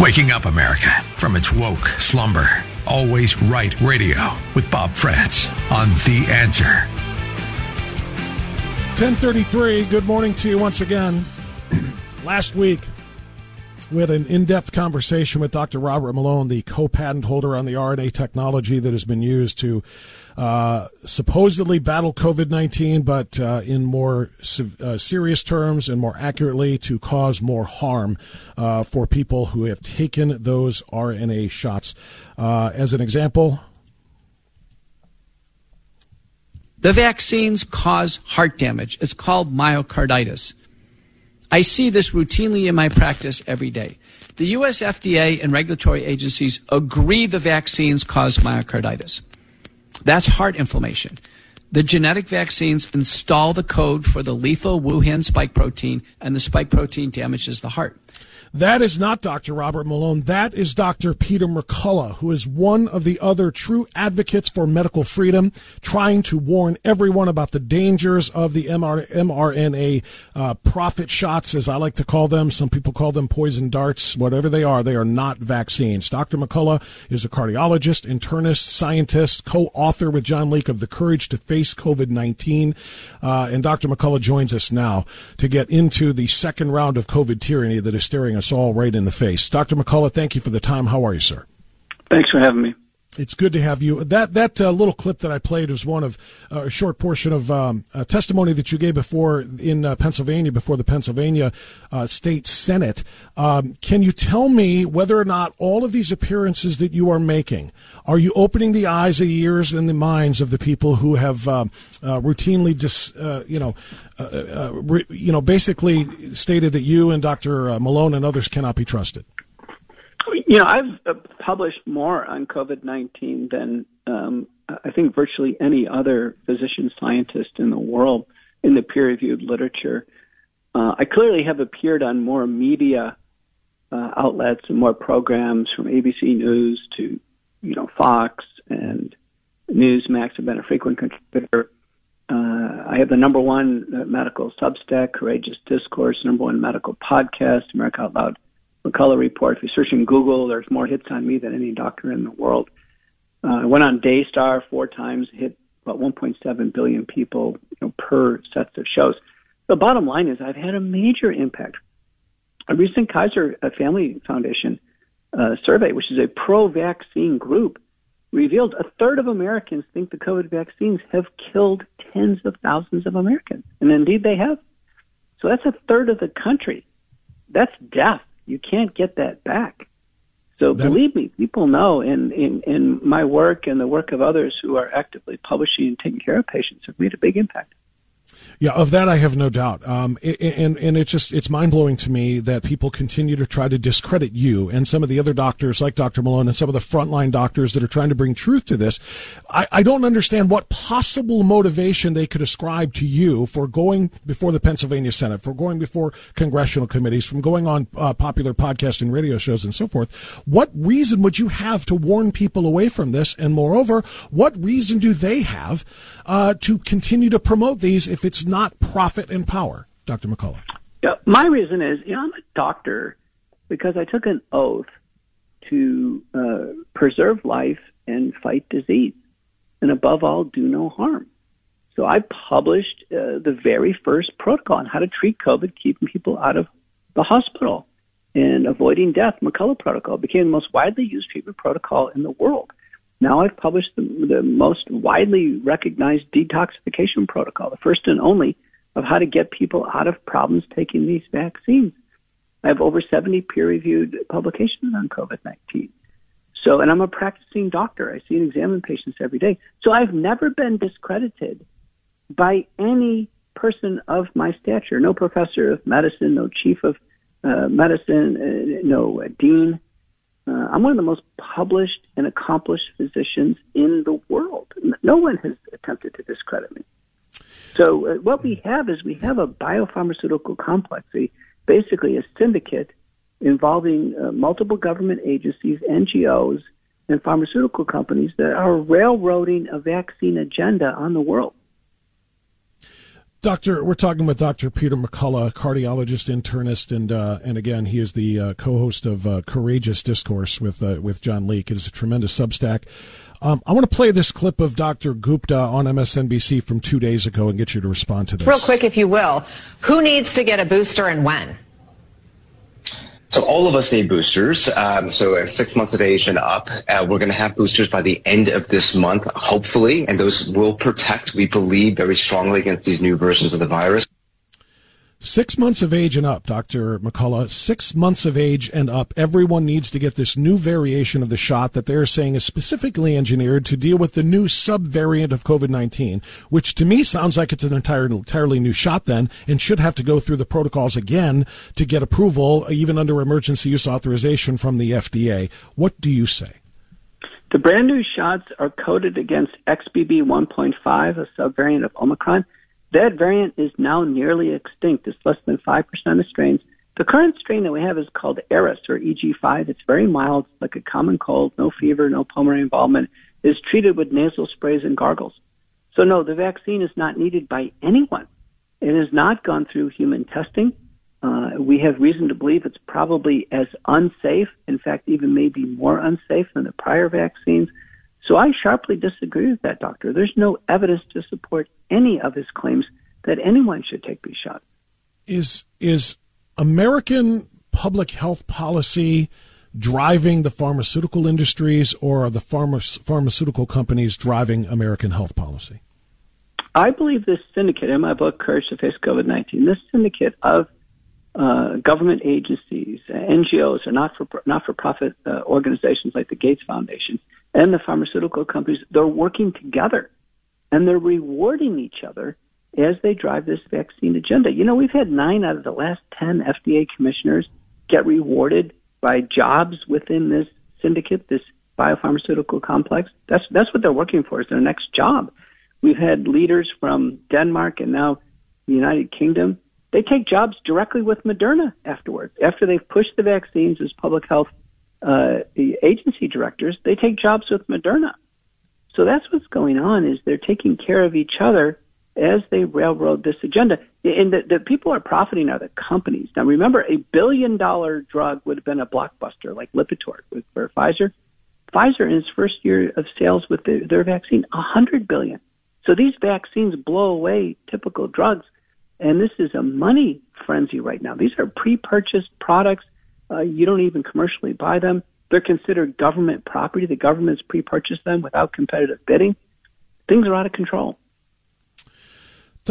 Waking up America from its woke slumber. Always right radio with Bob Frantz on The Answer. 1033, good morning to you once again. Last week, we had an in depth conversation with Dr. Robert Malone, the co patent holder on the RNA technology that has been used to uh, supposedly battle COVID 19, but uh, in more uh, serious terms and more accurately, to cause more harm uh, for people who have taken those RNA shots. Uh, as an example, the vaccines cause heart damage. It's called myocarditis. I see this routinely in my practice every day. The US FDA and regulatory agencies agree the vaccines cause myocarditis. That's heart inflammation. The genetic vaccines install the code for the lethal Wuhan spike protein, and the spike protein damages the heart. That is not Dr. Robert Malone. That is Dr. Peter McCullough, who is one of the other true advocates for medical freedom, trying to warn everyone about the dangers of the MR- mRNA uh, profit shots, as I like to call them. Some people call them poison darts. Whatever they are, they are not vaccines. Dr. McCullough is a cardiologist, internist, scientist, co-author with John Leake of The Courage to Face COVID-19. Uh, and Dr. McCullough joins us now to get into the second round of COVID tyranny that is staring us all right in the face. Dr. McCullough, thank you for the time. How are you, sir? Thanks for having me. It's good to have you. That that uh, little clip that I played was one of uh, a short portion of um, testimony that you gave before in uh, Pennsylvania before the Pennsylvania uh, State Senate. Um, can you tell me whether or not all of these appearances that you are making are you opening the eyes, the ears, and the minds of the people who have uh, uh, routinely, dis, you know, re, you know, basically stated that you and Dr. Malone and others cannot be trusted? You know, I've uh, published more on COVID 19 than um, I think virtually any other physician scientist in the world in the peer reviewed literature. Uh, I clearly have appeared on more media uh, outlets and more programs from ABC News to, you know, Fox and Newsmax have been a frequent contributor. Uh, I have the number one uh, medical Substack, Courageous Discourse, number one medical podcast, America Out Loud McCullough Report. If you search in Google, there's more hits on me than any doctor in the world. Uh, I went on Daystar four times, hit about 1.7 billion people you know, per sets of shows. The bottom line is I've had a major impact. A recent Kaiser Family Foundation uh, survey, which is a pro-vaccine group, revealed a third of Americans think the COVID vaccines have killed tens of thousands of Americans, and indeed they have. So that's a third of the country. That's death. You can't get that back. So that, believe me, people know in, in, in my work and the work of others who are actively publishing and taking care of patients have made a big impact. Yeah, of that I have no doubt. Um, and and it's just it's mind blowing to me that people continue to try to discredit you and some of the other doctors like Dr. Malone and some of the frontline doctors that are trying to bring truth to this. I, I don't understand what possible motivation they could ascribe to you for going before the Pennsylvania Senate, for going before congressional committees, from going on uh, popular podcast and radio shows and so forth. What reason would you have to warn people away from this? And moreover, what reason do they have uh, to continue to promote these if it's not profit and power, Dr. McCullough? Yeah, my reason is, you know, I'm a doctor because I took an oath to uh, preserve life and fight disease, and above all, do no harm. So I published uh, the very first protocol on how to treat COVID, keeping people out of the hospital and avoiding death. McCullough protocol became the most widely used treatment protocol in the world. Now I've published the, the most widely recognized detoxification protocol, the first and only of how to get people out of problems taking these vaccines. I have over 70 peer reviewed publications on COVID 19. So, and I'm a practicing doctor. I see and examine patients every day. So I've never been discredited by any person of my stature, no professor of medicine, no chief of uh, medicine, uh, no uh, dean. Uh, I'm one of the most published and accomplished physicians in the world. No one has attempted to discredit me. So uh, what we have is we have a biopharmaceutical complex, a, basically a syndicate involving uh, multiple government agencies, NGOs, and pharmaceutical companies that are railroading a vaccine agenda on the world. Doctor, we're talking with Dr. Peter McCullough, cardiologist, internist, and uh, and again, he is the uh, co-host of uh, Courageous Discourse with uh, with John Leake. It is a tremendous Substack. Um, I want to play this clip of Dr. Gupta on MSNBC from two days ago and get you to respond to this. Real quick, if you will, who needs to get a booster and when? So all of us need boosters. Um, so six months of age and up, uh, we're going to have boosters by the end of this month, hopefully, and those will protect, we believe, very strongly against these new versions of the virus. Six months of age and up, Dr. McCullough. Six months of age and up. Everyone needs to get this new variation of the shot that they're saying is specifically engineered to deal with the new subvariant of COVID-19, which to me sounds like it's an entirely, entirely new shot then and should have to go through the protocols again to get approval, even under emergency use authorization from the FDA. What do you say? The brand new shots are coded against XBB 1.5, a subvariant of Omicron. That variant is now nearly extinct. It's less than 5% of strains. The current strain that we have is called Eris or EG5. It's very mild, like a common cold, no fever, no pulmonary involvement. Is treated with nasal sprays and gargles. So no, the vaccine is not needed by anyone. It has not gone through human testing. Uh, we have reason to believe it's probably as unsafe, in fact, even maybe more unsafe than the prior vaccines. So I sharply disagree with that doctor. There's no evidence to support any of his claims that anyone should take these shots. Is is American public health policy driving the pharmaceutical industries or are the pharma- pharmaceutical companies driving American health policy? I believe this syndicate, in my book, Courage to Face COVID 19, this syndicate of uh, government agencies, NGOs, or not for not for profit uh, organizations like the Gates Foundation, and the pharmaceutical companies, they're working together and they're rewarding each other as they drive this vaccine agenda. You know, we've had nine out of the last 10 FDA commissioners get rewarded by jobs within this syndicate, this biopharmaceutical complex. That's, that's what they're working for is their next job. We've had leaders from Denmark and now the United Kingdom. They take jobs directly with Moderna afterwards. After they've pushed the vaccines as public health uh, the agency directors, they take jobs with Moderna. So that's what's going on is they're taking care of each other as they railroad this agenda. And the, the people are profiting are the companies. Now remember, a billion dollar drug would have been a blockbuster like Lipitor with, for Pfizer. Pfizer in its first year of sales with the, their vaccine, a hundred billion. So these vaccines blow away typical drugs. And this is a money frenzy right now. These are pre-purchased products uh, you don't even commercially buy them. They're considered government property. The government's pre-purchased them without competitive bidding. Things are out of control.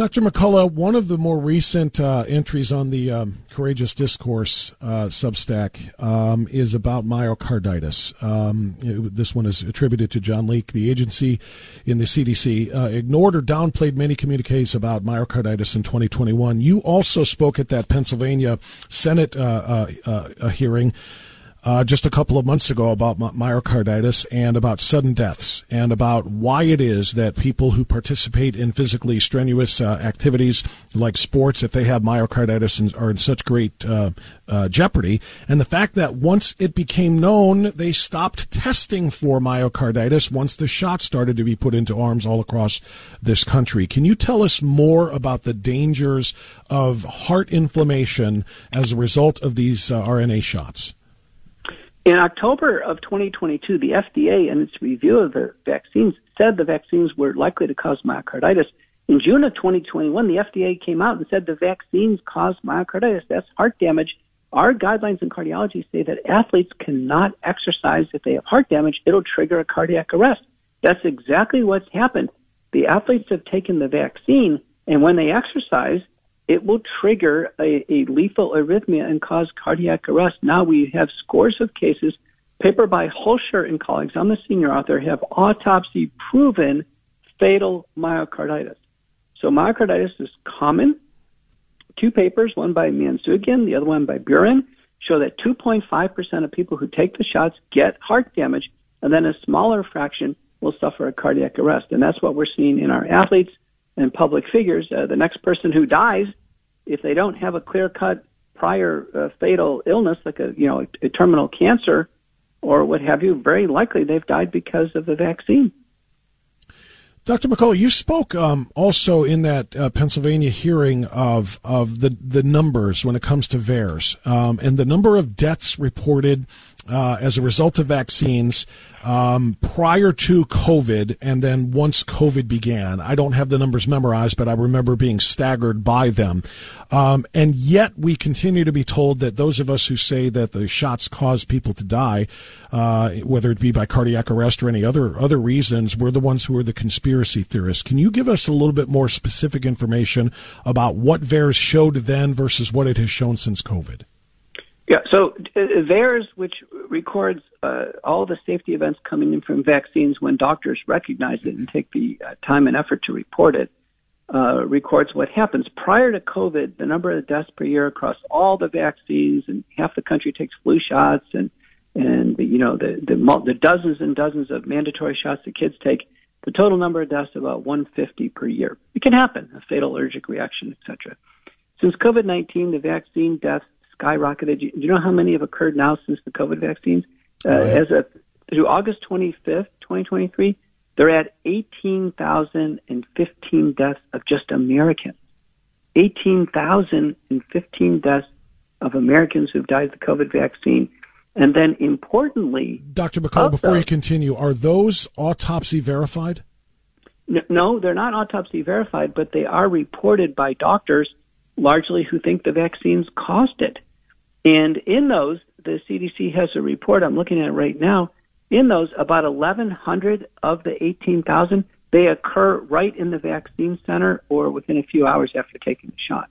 Dr. McCullough, one of the more recent uh, entries on the um, Courageous Discourse uh, Substack um, is about myocarditis. Um, it, this one is attributed to John Leake. The agency in the CDC uh, ignored or downplayed many communiques about myocarditis in 2021. You also spoke at that Pennsylvania Senate uh, uh, uh, hearing uh, just a couple of months ago about myocarditis and about sudden deaths and about why it is that people who participate in physically strenuous uh, activities like sports, if they have myocarditis, are in such great uh, uh, jeopardy. And the fact that once it became known, they stopped testing for myocarditis once the shots started to be put into arms all across this country. Can you tell us more about the dangers of heart inflammation as a result of these uh, RNA shots? In October of 2022, the FDA, in its review of the vaccines, said the vaccines were likely to cause myocarditis. In June of 2021, the FDA came out and said the vaccines cause myocarditis. That's heart damage. Our guidelines in cardiology say that athletes cannot exercise if they have heart damage. It'll trigger a cardiac arrest. That's exactly what's happened. The athletes have taken the vaccine, and when they exercise, it will trigger a, a lethal arrhythmia and cause cardiac arrest. Now we have scores of cases. Paper by Hulscher and colleagues, I'm the senior author, have autopsy proven fatal myocarditis. So myocarditis is common. Two papers, one by Mansanguan, the other one by Buergin, show that 2.5% of people who take the shots get heart damage, and then a smaller fraction will suffer a cardiac arrest. And that's what we're seeing in our athletes and public figures. Uh, the next person who dies, if they don't have a clear cut prior uh, fatal illness, like a, you know, a, a terminal cancer or what have you, very likely they've died because of the vaccine. Dr. McCullough, you spoke um, also in that uh, Pennsylvania hearing of of the the numbers when it comes to VAERS um, and the number of deaths reported uh, as a result of vaccines um, prior to COVID and then once COVID began. I don't have the numbers memorized, but I remember being staggered by them. Um, and yet we continue to be told that those of us who say that the shots cause people to die, uh, whether it be by cardiac arrest or any other other reasons, we're the ones who are the conspiracy theorists. Can you give us a little bit more specific information about what VAERS showed then versus what it has shown since COVID? Yeah, so uh, VAERS, which records uh, all the safety events coming in from vaccines when doctors recognize it and take the uh, time and effort to report it, uh, records what happens. Prior to COVID, the number of deaths per year across all the vaccines, and half the country takes flu shots, and and the, you know the, the the dozens and dozens of mandatory shots that kids take. The total number of deaths about 150 per year. It can happen, a fatal allergic reaction, etc. Since COVID-19, the vaccine deaths skyrocketed. Do you know how many have occurred now since the COVID vaccines? Uh. As of through August 25th, 2023, they're at 18,015 deaths of just Americans. 18,015 deaths of Americans who've died of the COVID vaccine. And then importantly, Dr. McCullough, before you continue, are those autopsy verified? No, they're not autopsy verified, but they are reported by doctors largely who think the vaccines caused it. And in those, the CDC has a report, I'm looking at right now. In those, about 1,100 of the 18,000, they occur right in the vaccine center or within a few hours after taking the shot.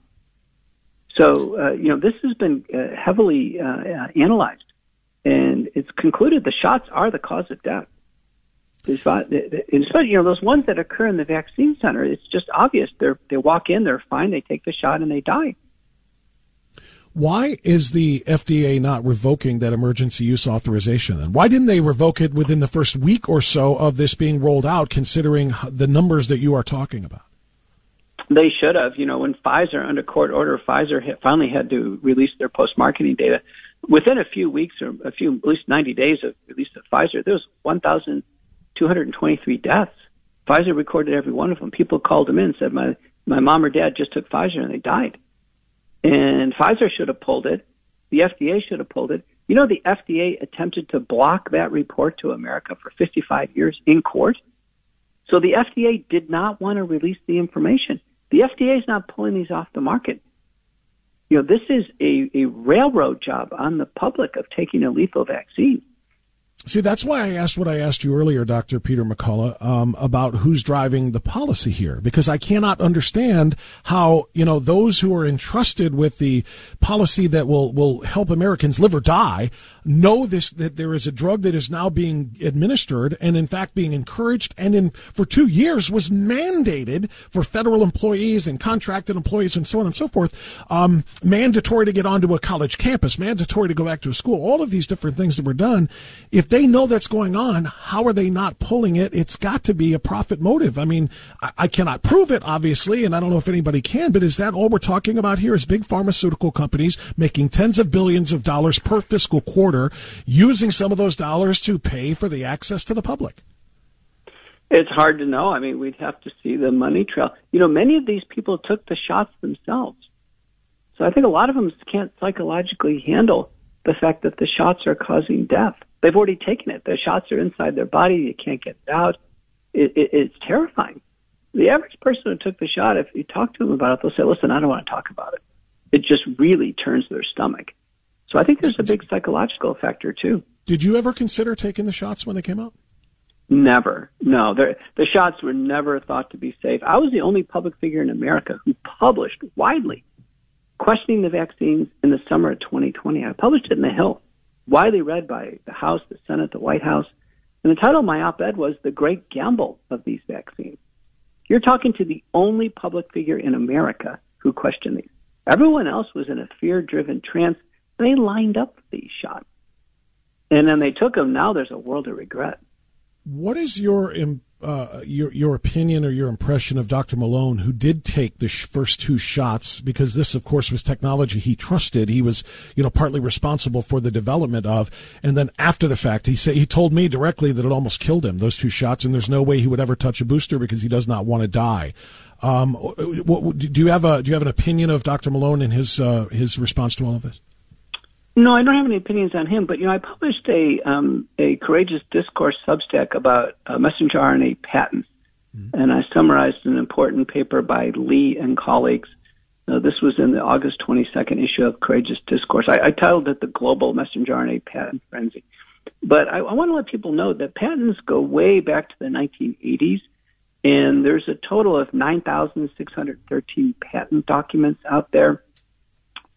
So, uh, you know, this has been uh, heavily uh, uh analyzed, and it's concluded the shots are the cause of death. Especially, you know, those ones that occur in the vaccine center, it's just obvious. They they walk in, they're fine, they take the shot, and they die. Why is the FDA not revoking that emergency use authorization? And why didn't they revoke it within the first week or so of this being rolled out, considering the numbers that you are talking about? They should have. You know, when Pfizer, under court order, Pfizer finally had to release their post-marketing data. Within a few weeks or a few, at least 90 days of release of Pfizer, there was 1,223 deaths. Pfizer recorded every one of them. People called them in and said, my, my mom or dad just took Pfizer and they died. And Pfizer should have pulled it. The FDA should have pulled it. You know, the FDA attempted to block that report to America for 55 years in court. So the FDA did not want to release the information. The FDA is not pulling these off the market. You know, this is a, a railroad job on the public of taking a lethal vaccine. See, that's why I asked what I asked you earlier, Dr. Peter McCullough, um, about who's driving the policy here, because I cannot understand how, you know, those who are entrusted with the policy that will, will help Americans live or die know this, that there is a drug that is now being administered and in fact being encouraged and in, for two years was mandated for federal employees and contracted employees and so on and so forth, um, mandatory to get onto a college campus, mandatory to go back to a school, all of these different things that were done. If they know that's going on, how are they not pulling it? It's got to be a profit motive. I mean, I, I cannot prove it, obviously, and I don't know if anybody can, but is that all we're talking about here? Is big pharmaceutical companies making tens of billions of dollars per fiscal quarter, using some of those dollars to pay for the access to the public? It's hard to know. I mean, we'd have to see the money trail. You know, many of these people took the shots themselves. So I think a lot of them can't psychologically handle the fact that the shots are causing death. They've already taken it. The shots are inside their body. You can't get it out. It, it, it's terrifying. The average person who took the shot, if you talk to them about it, they'll say, listen, I don't want to talk about it. It just really turns their stomach. So I think there's a big psychological factor too. Did you ever consider taking the shots when they came out? Never. No, the shots were never thought to be safe. I was the only public figure in America who published widely questioning the vaccines in the summer of 2020. I published it in The Hill widely read by the House, the Senate, the White House. And the title of my op ed was The Great Gamble of These Vaccines. You're talking to the only public figure in America who questioned these. Everyone else was in a fear driven trance. They lined up these shots. And then they took them. Now there's a world of regret. What is your uh, your your opinion or your impression of Dr. Malone, who did take the sh- first two shots, because this, of course, was technology he trusted. He was, you know, partly responsible for the development of, and then after the fact, he said he told me directly that it almost killed him those two shots, and there's no way he would ever touch a booster because he does not want to die. Um, what, do you have a do you have an opinion of Dr. Malone and his uh, his response to all of this? No, I don't have any opinions on him, but you know, I published a um, a courageous discourse Substack about uh, messenger RNA patents, mm-hmm. and I summarized an important paper by Lee and colleagues. Uh, this was in the August 22nd issue of Courageous Discourse. I, I titled it "The Global Messenger RNA Patent Frenzy," but I, I want to let people know that patents go way back to the 1980s, and there's a total of 9,613 patent documents out there,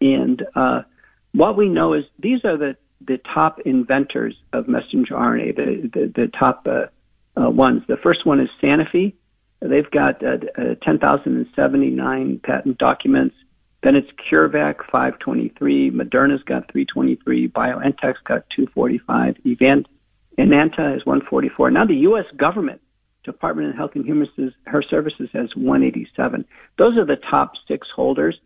and uh, what we know is these are the, the top inventors of messenger RNA, the, the, the top uh, uh, ones. The first one is Sanofi. They've got uh, uh 10,079 patent documents. Then it's CureVac 523. Moderna's got 323. BioNTech's got 245. Event Enanta has 144. Now the U.S. government, Department of Health and Human Services, has 187. Those are the top six holders.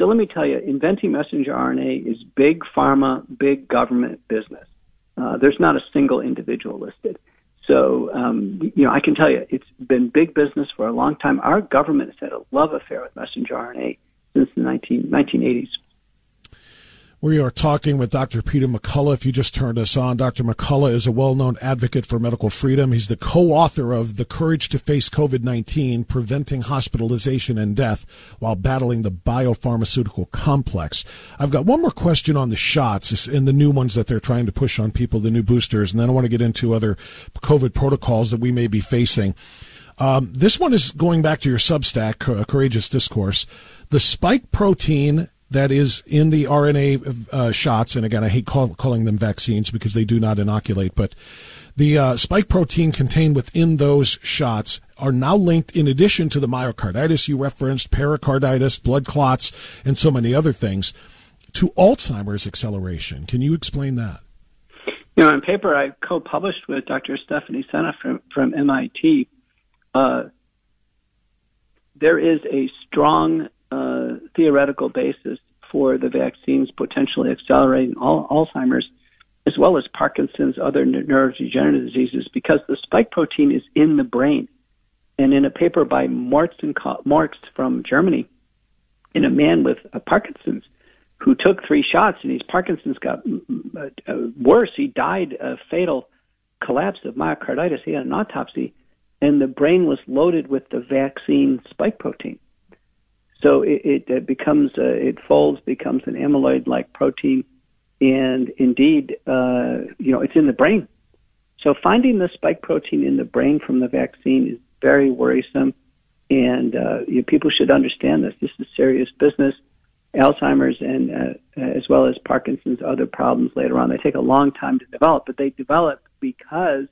So let me tell you, inventing messenger RNA is big pharma, big government business. Uh, there's not a single individual listed. So, um, you know, I can tell you, it's been big business for a long time. Our government has had a love affair with messenger RNA since the 19, 1980s. We are talking with Dr. Peter McCullough. If you just turned us on, Dr. McCullough is a well-known advocate for medical freedom. He's the co-author of The Courage to Face COVID-19, Preventing Hospitalization and Death While Battling the Biopharmaceutical Complex. I've got one more question on the shots and the new ones that they're trying to push on people, the new boosters, and then I want to get into other COVID protocols that we may be facing. Um, this one is going back to your Substack, Courageous Discourse. The spike protein that is in the RNA uh, shots, and again, I hate call, calling them vaccines because they do not inoculate, but the uh, spike protein contained within those shots are now linked, in addition to the myocarditis you referenced, pericarditis, blood clots, and so many other things, to Alzheimer's acceleration. Can you explain that? You know, in paper I co-published with Dr. Stephanie Seneff from, from MIT, uh, there is a strong theoretical basis for the vaccines potentially accelerating all, Alzheimer's as well as Parkinson's, other neurodegenerative diseases, because the spike protein is in the brain. And in a paper by Marx, Marx from Germany, in a man with uh, Parkinson's who took three shots and his Parkinson's got uh, uh, worse, he died a fatal collapse of myocarditis. He had an autopsy, and the brain was loaded with the vaccine spike protein. So it, it, becomes, uh, it folds, becomes an amyloid-like protein, and indeed, uh, you know, it's in the brain. So finding the spike protein in the brain from the vaccine is very worrisome, and uh, you know, people should understand this. This is serious business. Alzheimer's and uh, as well as Parkinson's, other problems later on. They take a long time to develop, but they develop because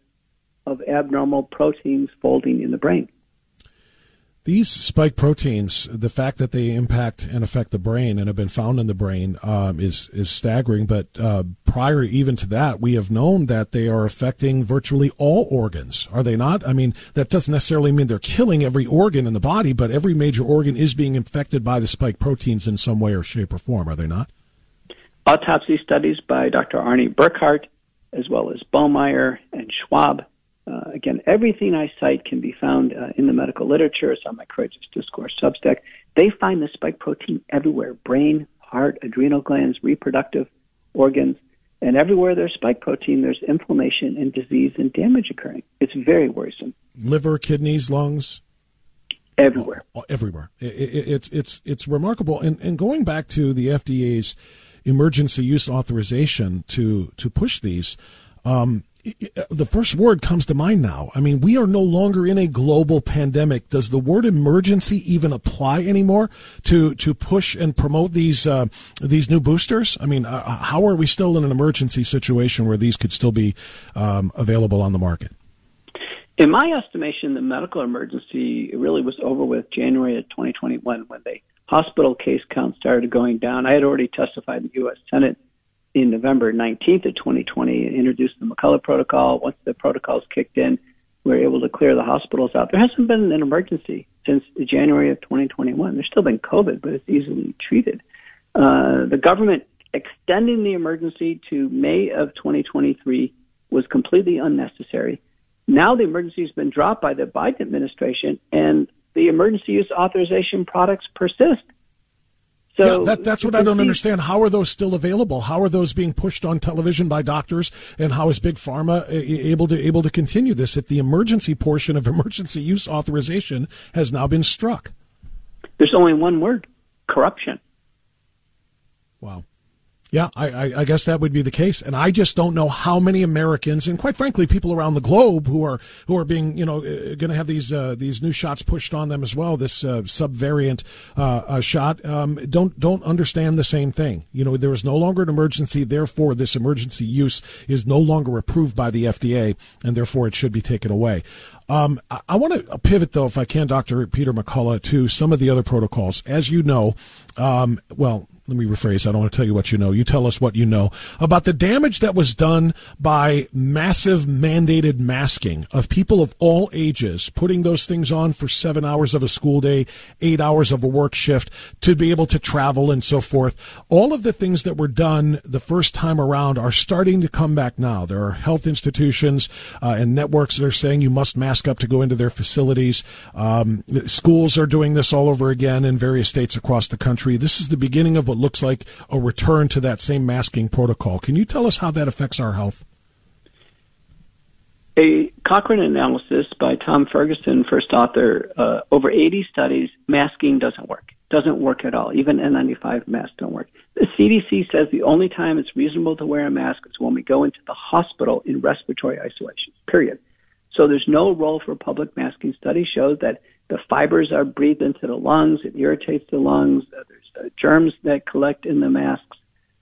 of abnormal proteins folding in the brain. These spike proteins, the fact that they impact and affect the brain and have been found in the brain um, is is staggering. But uh, prior even to that, we have known that they are affecting virtually all organs. Are they not? I mean, that doesn't necessarily mean they're killing every organ in the body, but every major organ is being infected by the spike proteins in some way or shape or form. Are they not? Autopsy studies by Dr. Arne Burkhardt, as well as Ballmeier and Schwab, uh, again, everything I cite can be found uh, in the medical literature. It's on my Courageous Discourse Substack. They find the spike protein everywhere brain, heart, adrenal glands, reproductive organs. And everywhere there's spike protein, there's inflammation and disease and damage occurring. It's very worrisome. Liver, kidneys, lungs? Everywhere. Oh, everywhere. It, it, it's, it's, it's remarkable. And, and going back to the FDA's emergency use authorization to, to push these, um, the first word comes to mind now. I mean, we are no longer in a global pandemic. Does the word emergency even apply anymore to to push and promote these uh, these new boosters? I mean, uh, how are we still in an emergency situation where these could still be um, available on the market? In my estimation, the medical emergency really was over with January of 2021 when the hospital case count started going down. I had already testified in the U.S. Senate in November 19th of 2020 introduced the McCullough Protocol. Once the protocols kicked in, we were able to clear the hospitals out. There hasn't been an emergency since January of 2021. There's still been COVID, but it's easily treated. Uh, the government extending the emergency to May of 2023 was completely unnecessary. Now the emergency has been dropped by the Biden administration, and the emergency use authorization products persist. So yeah, that, that's what I don't understand. How are those still available? How are those being pushed on television by doctors? And how is Big Pharma uh, able to able to continue this if the emergency portion of emergency use authorization has now been struck? There's only one word: corruption. Wow. Yeah, I, I, guess that would be the case, and I just don't know how many Americans, and quite frankly, people around the globe who are who are being, you know, uh, going to have these uh, these new shots pushed on them as well. This uh, subvariant uh, uh, shot um, don't don't understand the same thing. You know, there is no longer an emergency, therefore, this emergency use is no longer approved by the FDA, and therefore it should be taken away. Um, I, I want to pivot, though, if I can, Dr. Peter McCullough, to some of the other protocols. As you know, um, well, let me rephrase. I don't want to tell you what you know. You tell us what you know about the damage that was done by massive mandated masking of people of all ages, putting those things on for seven hours of a school day, eight hours of a work shift to be able to travel and so forth. All of the things that were done the first time around are starting to come back now. There are health institutions uh, and networks that are saying you must mask up to go into their facilities. Um, schools are doing this all over again in various states across the country. This is the beginning of what looks like a return to that same masking protocol. Can you tell us how that affects our health? A Cochrane analysis by Tom Jefferson, first author, uh, over 80 studies, masking doesn't work. Doesn't work at all. Even N95 masks don't work. The CDC says the only time it's reasonable to wear a mask is when we go into the hospital in respiratory isolation, period. So there's no role for public masking. Studies show that the fibers are breathed into the lungs. It irritates the lungs. There's uh, germs that collect in the masks.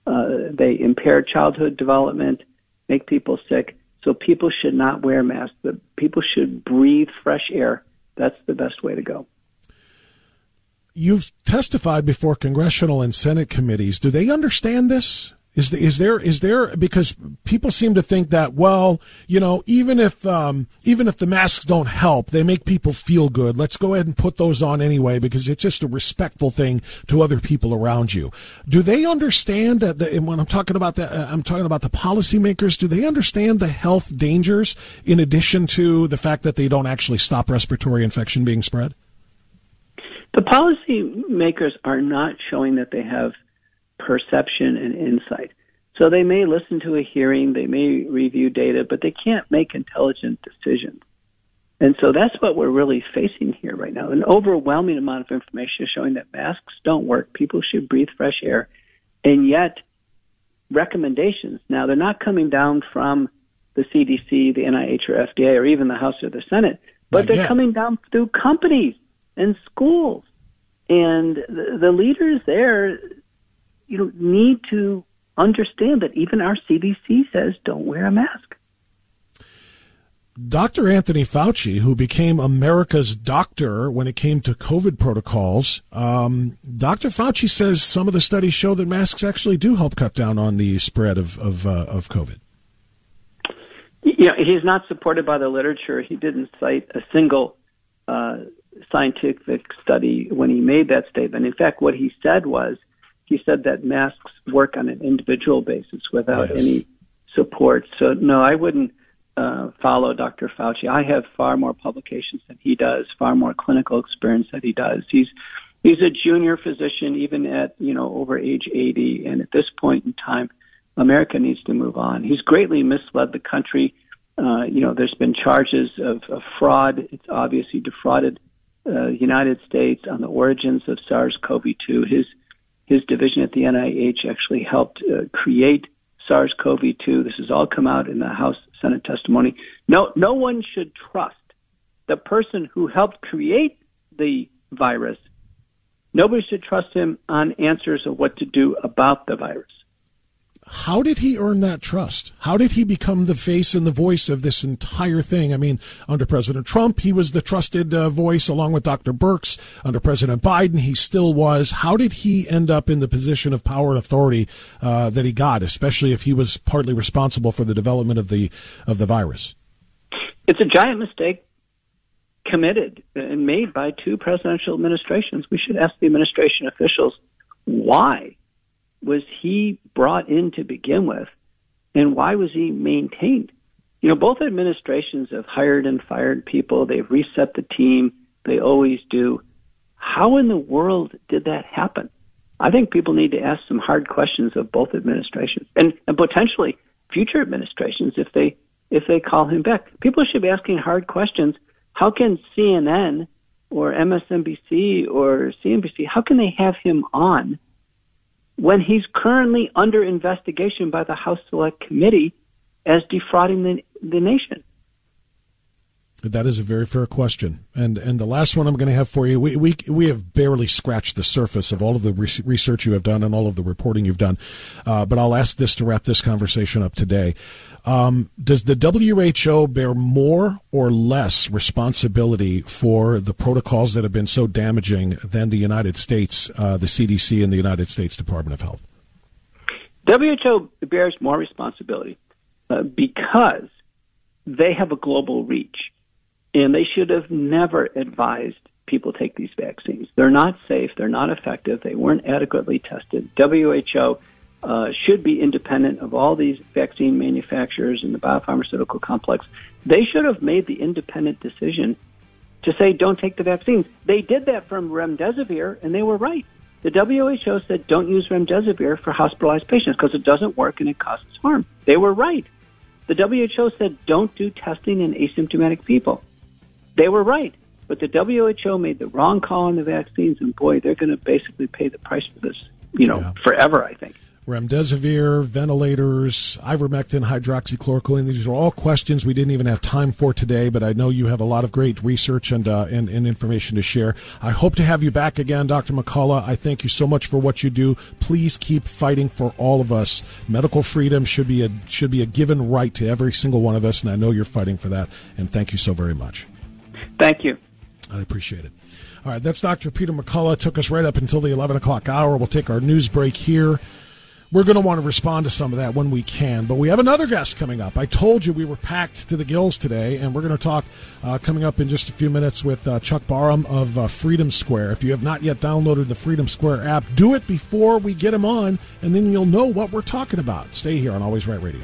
Uh, they impair childhood development, make people sick. So people should not wear masks. The people should breathe fresh air. That's the best way to go. You've testified before congressional and Senate committees. Do they understand this? Is, the, is there is there because people seem to think that well you know even if um, even if the masks don't help they make people feel good let's go ahead and put those on anyway because it's just a respectful thing to other people around you. Do they understand that? The, and when I'm talking about that, uh, I'm talking about the policymakers. Do they understand the health dangers in addition to the fact that they don't actually stop respiratory infection being spread? The policymakers are not showing that they have perception and insight. So they may listen to a hearing, they may review data, but they can't make intelligent decisions. And so that's what we're really facing here right now. An overwhelming amount of information is showing that masks don't work. People should breathe fresh air. And yet, recommendations, now they're not coming down from the CDC, the NIH, or FDA, or even the House or the Senate, but they're coming down through companies and schools. And the, the leaders there you need to understand that even our CDC says don't wear a mask. Dr. Anthony Fauci, who became America's doctor when it came to COVID protocols, um, Dr. Fauci says some of the studies show that masks actually do help cut down on the spread of of, uh, of COVID. Yeah, he's not supported by the literature. He didn't cite a single uh, scientific study when he made that statement. In fact, what he said was he said that masks work on an individual basis without yes. any support. So no, I wouldn't uh, follow Dr. Fauci. I have far more publications than he does, far more clinical experience than he does. He's he's a junior physician, even at you know over age 80, and at this point in time, America needs to move on. He's greatly misled the country. Uh, you know, there's been charges of, of fraud. It's obvious he defrauded uh, the United States on the origins of SARS-CoV-2. His his division at the NIH actually helped uh, create SARS-CoV-2. This has all come out in the House Senate testimony. No, no one should trust the person who helped create the virus. Nobody should trust him on answers of what to do about the virus. How did he earn that trust? How did he become the face and the voice of this entire thing? I mean, under President Trump, he was the trusted uh, voice along with Dr. Birx. Under President Biden, he still was. How did he end up in the position of power and authority uh, that he got, especially if he was partly responsible for the development of the of the virus? It's a giant mistake committed and made by two presidential administrations. We should ask the administration officials why was he brought in to begin with, and why was he maintained? You know, both administrations have hired and fired people. They've reset the team. They always do. How in the world did that happen? I think people need to ask some hard questions of both administrations and, and potentially future administrations if they if they call him back. People should be asking hard questions. How can CNN or MSNBC or CNBC how can they have him on when he's currently under investigation by the House Select Committee as defrauding the, the nation? That is a very fair question, and and the last one I'm going to have for you. We we we have barely scratched the surface of all of the research you have done and all of the reporting you've done, uh, but I'll ask this to wrap this conversation up today. Um, does the WHO bear more or less responsibility for the protocols that have been so damaging than the United States, uh, the CDC, and the United States Department of Health? WHO bears more responsibility uh, because they have a global reach and they should have never advised people take these vaccines. They're not safe. They're not effective. They weren't adequately tested. WHO uh, should be independent of all these vaccine manufacturers and the biopharmaceutical complex. They should have made the independent decision to say don't take the vaccines. They did that from remdesivir, and they were right. The WHO said don't use remdesivir for hospitalized patients because it doesn't work and it causes harm. They were right. The WHO said don't do testing in asymptomatic people. They were right. But the WHO made the wrong call on the vaccines, and boy, they're going to basically pay the price for this, you know, yeah. forever, I think. Remdesivir, ventilators, ivermectin, hydroxychloroquine. These are all questions we didn't even have time for today, but I know you have a lot of great research and, uh, and, and, information to share. I hope to have you back again, Dr. McCullough. I thank you so much for what you do. Please keep fighting for all of us. Medical freedom should be a, should be a given right to every single one of us, and I know you're fighting for that. And thank you so very much. Thank you. I appreciate it. All right, that's Dr. Peter McCullough. Took us right up until the 11 o'clock hour. We'll take our news break here. We're going to want to respond to some of that when we can. But we have another guest coming up. I told you we were packed to the gills today, and we're going to talk uh, coming up in just a few minutes with uh, Chuck Barham of uh, Freedom Square. If you have not yet downloaded the Freedom Square app, do it before we get him on, and then you'll know what we're talking about. Stay here on Always Right Radio.